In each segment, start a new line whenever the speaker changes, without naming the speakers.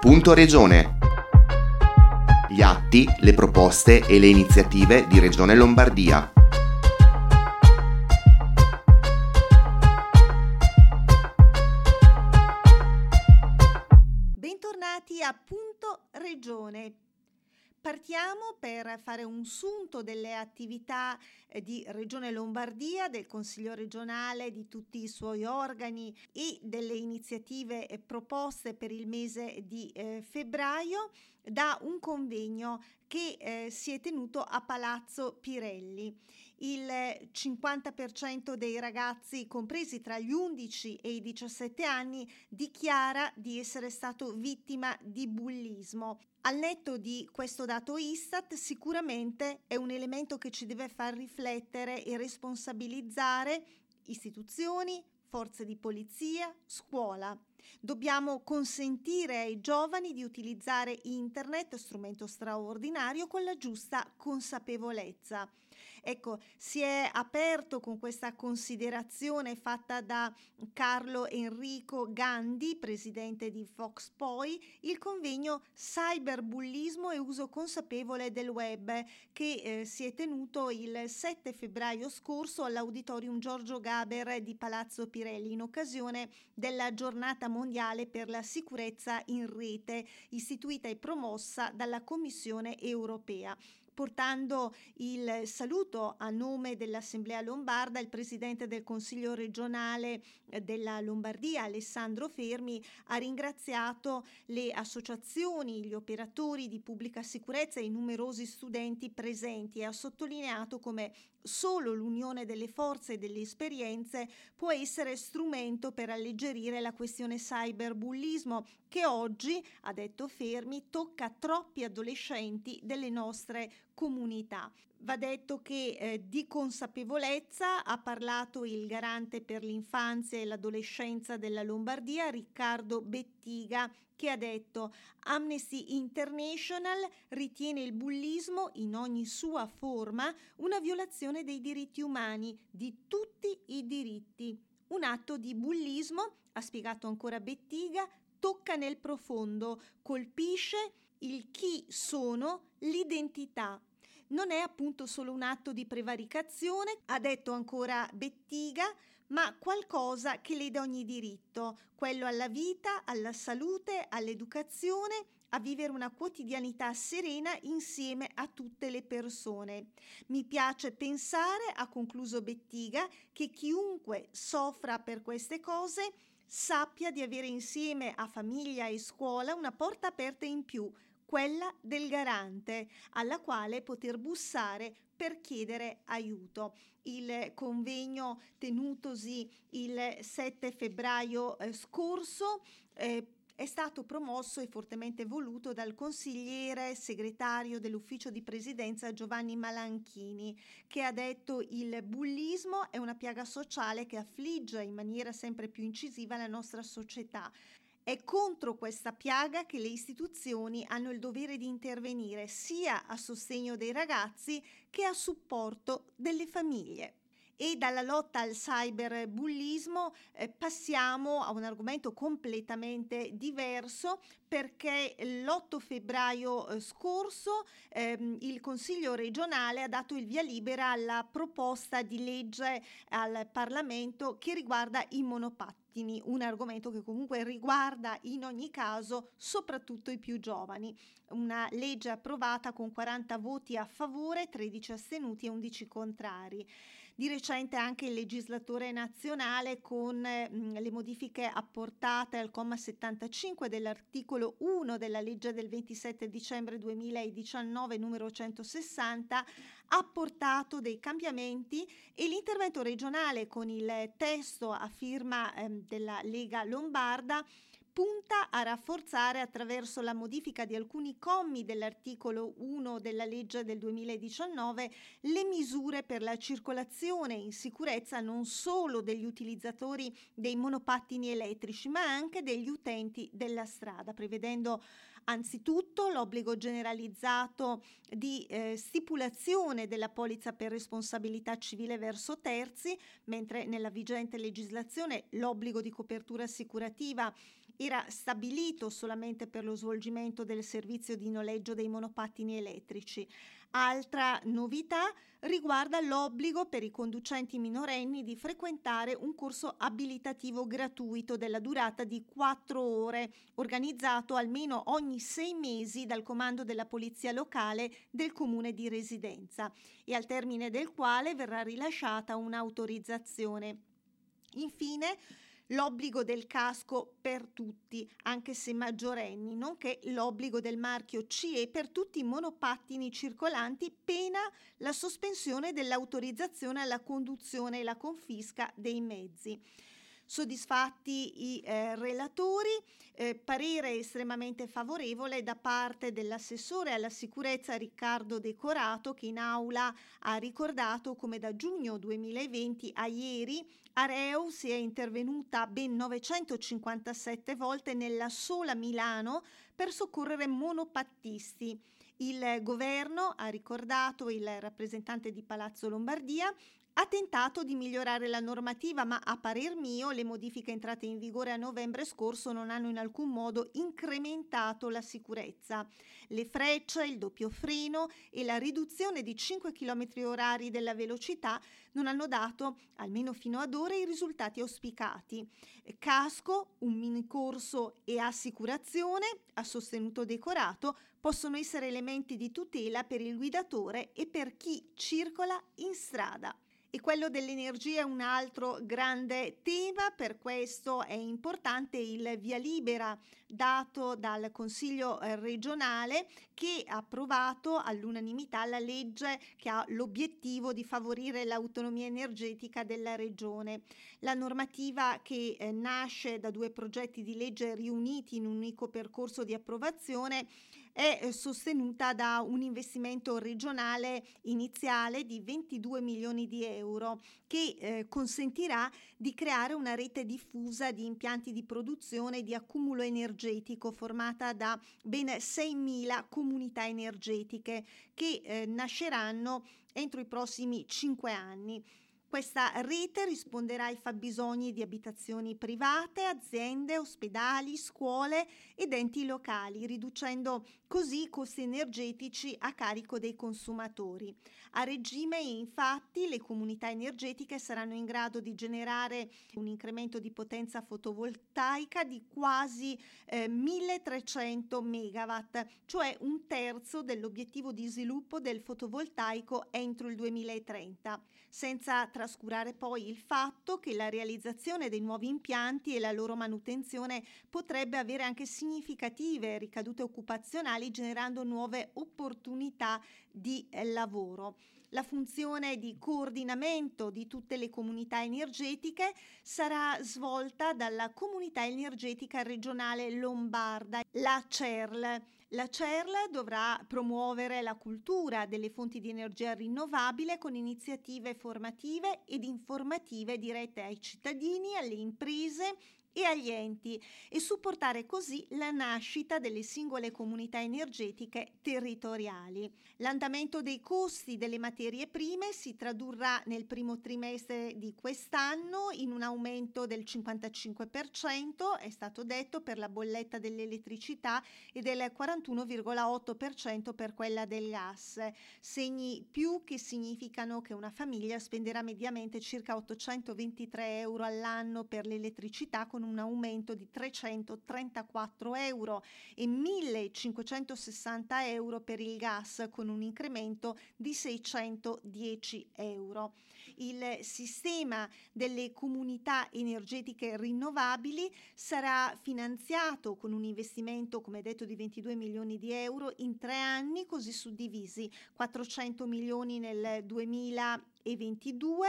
Punto Regione. Gli atti, le proposte e le iniziative di Regione Lombardia.
Partiamo per fare un sunto delle attività eh, di Regione Lombardia, del Consiglio regionale, di tutti i suoi organi e delle iniziative eh, proposte per il mese di eh, febbraio da un convegno che eh, si è tenuto a Palazzo Pirelli. Il 50% dei ragazzi compresi tra gli 11 e i 17 anni dichiara di essere stato vittima di bullismo. Al netto di questo dato Istat, sicuramente è un elemento che ci deve far riflettere e responsabilizzare istituzioni, forze di polizia, scuola. Dobbiamo consentire ai giovani di utilizzare internet, strumento straordinario, con la giusta consapevolezza. Ecco, si è aperto con questa considerazione fatta da Carlo Enrico Gandhi, presidente di Fox Poi, il convegno Cyberbullismo e uso consapevole del web che eh, si è tenuto il 7 febbraio scorso all'Auditorium Giorgio Gaber di Palazzo Pirelli in occasione della giornata mondiale per la sicurezza in rete istituita e promossa dalla Commissione europea portando il saluto a nome dell'Assemblea Lombarda il Presidente del Consiglio regionale eh, della Lombardia, Alessandro Fermi, ha ringraziato le associazioni, gli operatori di pubblica sicurezza e i numerosi studenti presenti e ha sottolineato come solo l'unione delle forze e delle esperienze può essere strumento per alleggerire la questione cyberbullismo che oggi, ha detto Fermi, tocca troppi adolescenti delle nostre comunità. Va detto che eh, di consapevolezza ha parlato il garante per l'infanzia e l'adolescenza della Lombardia, Riccardo Bettiga, che ha detto Amnesty International ritiene il bullismo in ogni sua forma una violazione dei diritti umani, di tutti i diritti. Un atto di bullismo, ha spiegato ancora Bettiga, tocca nel profondo, colpisce il chi sono, l'identità. Non è appunto solo un atto di prevaricazione, ha detto ancora Bettiga, ma qualcosa che lede ogni diritto, quello alla vita, alla salute, all'educazione, a vivere una quotidianità serena insieme a tutte le persone. Mi piace pensare, ha concluso Bettiga, che chiunque soffra per queste cose sappia di avere insieme a famiglia e scuola una porta aperta in più, quella del garante, alla quale poter bussare per chiedere aiuto. Il convegno tenutosi il 7 febbraio eh, scorso eh, è stato promosso e fortemente voluto dal consigliere segretario dell'ufficio di presidenza Giovanni Malanchini, che ha detto il bullismo è una piaga sociale che affligge in maniera sempre più incisiva la nostra società. È contro questa piaga che le istituzioni hanno il dovere di intervenire sia a sostegno dei ragazzi che a supporto delle famiglie. E dalla lotta al cyberbullismo eh, passiamo a un argomento completamente diverso perché l'8 febbraio eh, scorso ehm, il Consiglio regionale ha dato il via libera alla proposta di legge al Parlamento che riguarda i monopattini, un argomento che comunque riguarda in ogni caso soprattutto i più giovani. Una legge approvata con 40 voti a favore, 13 astenuti e 11 contrari. Di recente anche il legislatore nazionale con mh, le modifiche apportate al comma 75 dell'articolo 1 della legge del 27 dicembre 2019 numero 160 ha apportato dei cambiamenti e l'intervento regionale con il testo a firma eh, della Lega Lombarda punta a rafforzare attraverso la modifica di alcuni commi dell'articolo 1 della legge del 2019 le misure per la circolazione in sicurezza non solo degli utilizzatori dei monopattini elettrici ma anche degli utenti della strada, prevedendo Anzitutto l'obbligo generalizzato di eh, stipulazione della polizza per responsabilità civile verso terzi, mentre nella vigente legislazione l'obbligo di copertura assicurativa era stabilito solamente per lo svolgimento del servizio di noleggio dei monopattini elettrici. Altra novità riguarda l'obbligo per i conducenti minorenni di frequentare un corso abilitativo gratuito della durata di 4 ore, organizzato almeno ogni sei mesi dal comando della polizia locale del comune di residenza e al termine del quale verrà rilasciata un'autorizzazione. Infine, l'obbligo del casco per tutti, anche se maggiorenni, nonché l'obbligo del marchio CE per tutti i monopattini circolanti, pena la sospensione dell'autorizzazione alla conduzione e la confisca dei mezzi. Soddisfatti i eh, relatori, eh, parere estremamente favorevole da parte dell'assessore alla sicurezza Riccardo Decorato che in aula ha ricordato come da giugno 2020 a ieri Areu si è intervenuta ben 957 volte nella sola Milano per soccorrere monopattisti. Il governo, ha ricordato il rappresentante di Palazzo Lombardia, ha tentato di migliorare la normativa, ma a parer mio le modifiche entrate in vigore a novembre scorso non hanno in alcun modo incrementato la sicurezza. Le frecce, il doppio freno e la riduzione di 5 km orari della velocità non hanno dato, almeno fino ad ora, i risultati auspicati. Casco, un mini corso e assicurazione, ha sostenuto Decorato, possono essere elementi di tutela per il guidatore e per chi circola in strada. E quello dell'energia è un altro grande tema, per questo è importante il via libera dato dal Consiglio eh, regionale che ha approvato all'unanimità la legge che ha l'obiettivo di favorire l'autonomia energetica della regione. La normativa che eh, nasce da due progetti di legge riuniti in un unico percorso di approvazione è eh, sostenuta da un investimento regionale iniziale di 22 milioni di euro che eh, consentirà di creare una rete diffusa di impianti di produzione di accumulo energetico formata da ben 6.000 comunità energetiche che eh, nasceranno entro i prossimi cinque anni. Questa rete risponderà ai fabbisogni di abitazioni private, aziende, ospedali, scuole ed enti locali, riducendo così i costi energetici a carico dei consumatori. A regime, infatti, le comunità energetiche saranno in grado di generare un incremento di potenza fotovoltaica di quasi eh, 1300 megawatt, cioè un terzo dell'obiettivo di sviluppo del fotovoltaico entro il 2030, senza trascurare poi il fatto che la realizzazione dei nuovi impianti e la loro manutenzione potrebbe avere anche significative ricadute occupazionali generando nuove opportunità di eh, lavoro. La funzione di coordinamento di tutte le comunità energetiche sarà svolta dalla comunità energetica regionale lombarda, la CERL. La CERL dovrà promuovere la cultura delle fonti di energia rinnovabile con iniziative formative ed informative dirette ai cittadini, alle imprese e agli enti e supportare così la nascita delle singole comunità energetiche territoriali. L'andamento dei costi delle materie prime si tradurrà nel primo trimestre di quest'anno in un aumento del 55%, è stato detto, per la bolletta dell'elettricità e del 41,8% per quella del gas, segni più che significano che una famiglia spenderà mediamente circa 823 euro all'anno per l'elettricità con con un aumento di 334 euro e 1560 euro per il gas con un incremento di 610 euro. Il sistema delle comunità energetiche rinnovabili sarà finanziato con un investimento, come detto, di 22 milioni di euro in tre anni, così suddivisi 400 milioni nel 2022.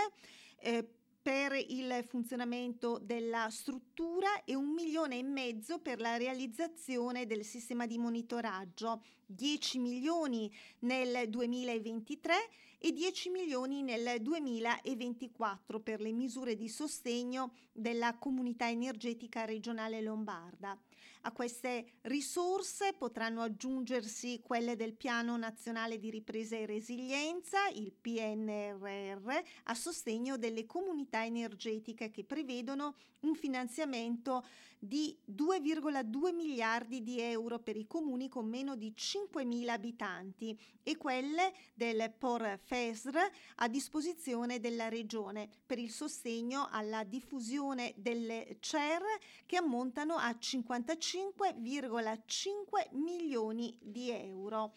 Eh, per il funzionamento della struttura e un milione e mezzo per la realizzazione del sistema di monitoraggio, 10 milioni nel 2023 e 10 milioni nel 2024 per le misure di sostegno della comunità energetica regionale lombarda. A queste risorse potranno aggiungersi quelle del Piano Nazionale di Ripresa e Resilienza, il PNRR, a sostegno delle comunità energetiche che prevedono un finanziamento di 2,2 miliardi di euro per i comuni con meno di 5.000 abitanti e quelle del POR FESR a disposizione della Regione per il sostegno alla diffusione delle CER che ammontano a 55,5 milioni di euro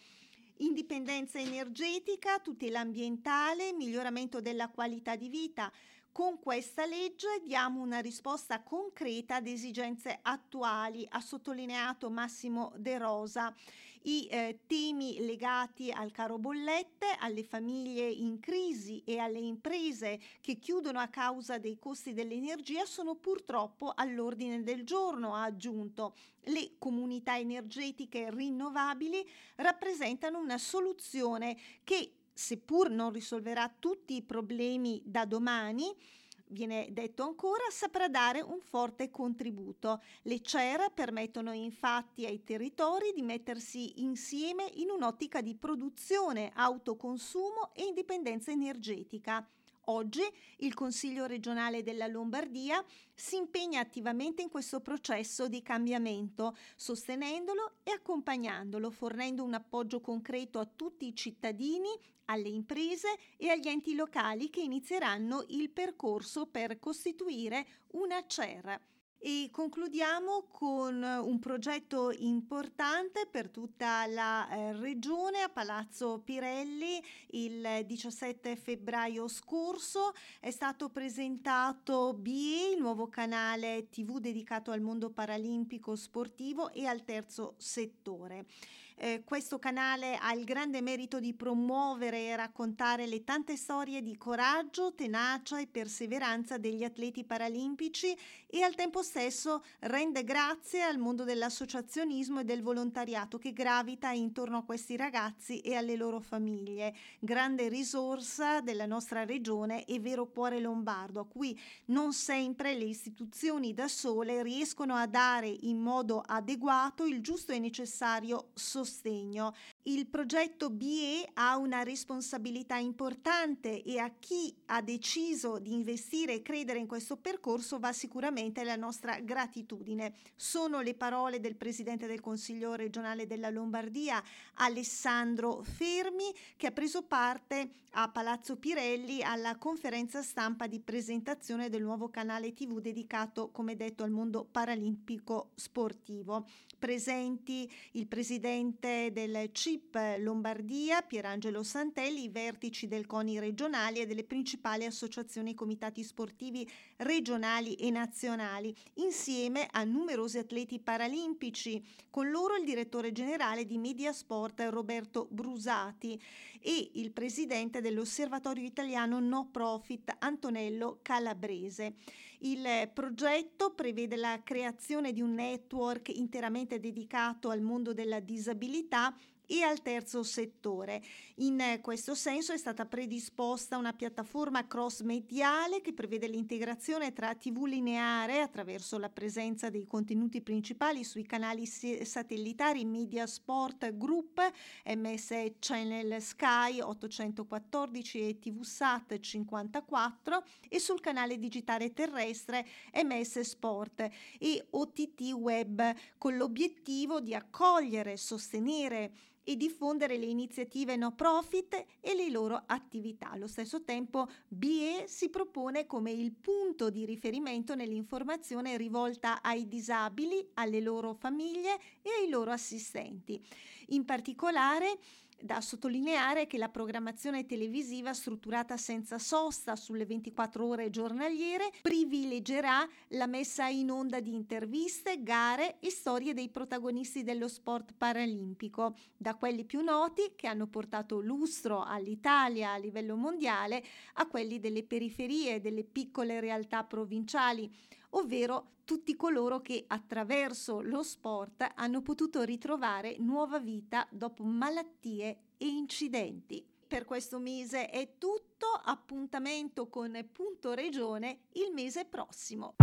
indipendenza energetica, tutela ambientale, miglioramento della qualità di vita. Con questa legge diamo una risposta concreta ad esigenze attuali, ha sottolineato Massimo De Rosa i eh, temi legati al caro bollette, alle famiglie in crisi e alle imprese che chiudono a causa dei costi dell'energia sono purtroppo all'ordine del giorno, ha aggiunto. Le comunità energetiche rinnovabili rappresentano una soluzione che, seppur non risolverà tutti i problemi da domani, viene detto ancora, saprà dare un forte contributo. Le CER permettono infatti ai territori di mettersi insieme in un'ottica di produzione, autoconsumo e indipendenza energetica. Oggi il Consiglio regionale della Lombardia si impegna attivamente in questo processo di cambiamento, sostenendolo e accompagnandolo, fornendo un appoggio concreto a tutti i cittadini, alle imprese e agli enti locali che inizieranno il percorso per costituire una CER. E concludiamo con un progetto importante per tutta la eh, regione a Palazzo Pirelli il 17 febbraio scorso è stato presentato BE, il nuovo canale TV dedicato al mondo paralimpico sportivo e al terzo settore. Eh, questo canale ha il grande merito di promuovere e raccontare le tante storie di coraggio, tenacia e perseveranza degli atleti paralimpici e al tempo stesso rende grazie al mondo dell'associazionismo e del volontariato che gravita intorno a questi ragazzi e alle loro famiglie. Grande risorsa della nostra regione e vero cuore lombardo, a cui non sempre le istituzioni da sole riescono a dare in modo adeguato il giusto e necessario sostegno sostegno. Il progetto BE ha una responsabilità importante e a chi ha deciso di investire e credere in questo percorso va sicuramente la nostra gratitudine. Sono le parole del Presidente del Consiglio regionale della Lombardia, Alessandro Fermi, che ha preso parte a Palazzo Pirelli alla conferenza stampa di presentazione del nuovo canale TV dedicato, come detto, al mondo paralimpico sportivo. Presenti il Presidente del CIP Lombardia, Pierangelo Santelli, i vertici del CONI regionali e delle principali associazioni e comitati sportivi regionali e nazionali, insieme a numerosi atleti paralimpici, con loro il direttore generale di Mediasport Roberto Brusati e il presidente dell'Osservatorio Italiano No Profit Antonello Calabrese. Il progetto prevede la creazione di un network interamente dedicato al mondo della disabilità e al terzo settore. In questo senso è stata predisposta una piattaforma cross-mediale che prevede l'integrazione tra TV lineare attraverso la presenza dei contenuti principali sui canali satellitari Media Sport Group, MS Channel Sky 814 e TV Sat 54 e sul canale digitale terrestre MS Sport e OTT Web con l'obiettivo di accogliere, sostenere e diffondere le iniziative no profit e le loro attività. Allo stesso tempo BE si propone come il punto di riferimento nell'informazione rivolta ai disabili, alle loro famiglie e ai loro assistenti. In particolare da sottolineare che la programmazione televisiva strutturata senza sosta sulle 24 ore giornaliere privilegerà la messa in onda di interviste, gare e storie dei protagonisti dello sport paralimpico, da quelli più noti che hanno portato lustro all'Italia a livello mondiale a quelli delle periferie, delle piccole realtà provinciali ovvero tutti coloro che attraverso lo sport hanno potuto ritrovare nuova vita dopo malattie e incidenti. Per questo mese è tutto, appuntamento con Punto Regione il mese prossimo.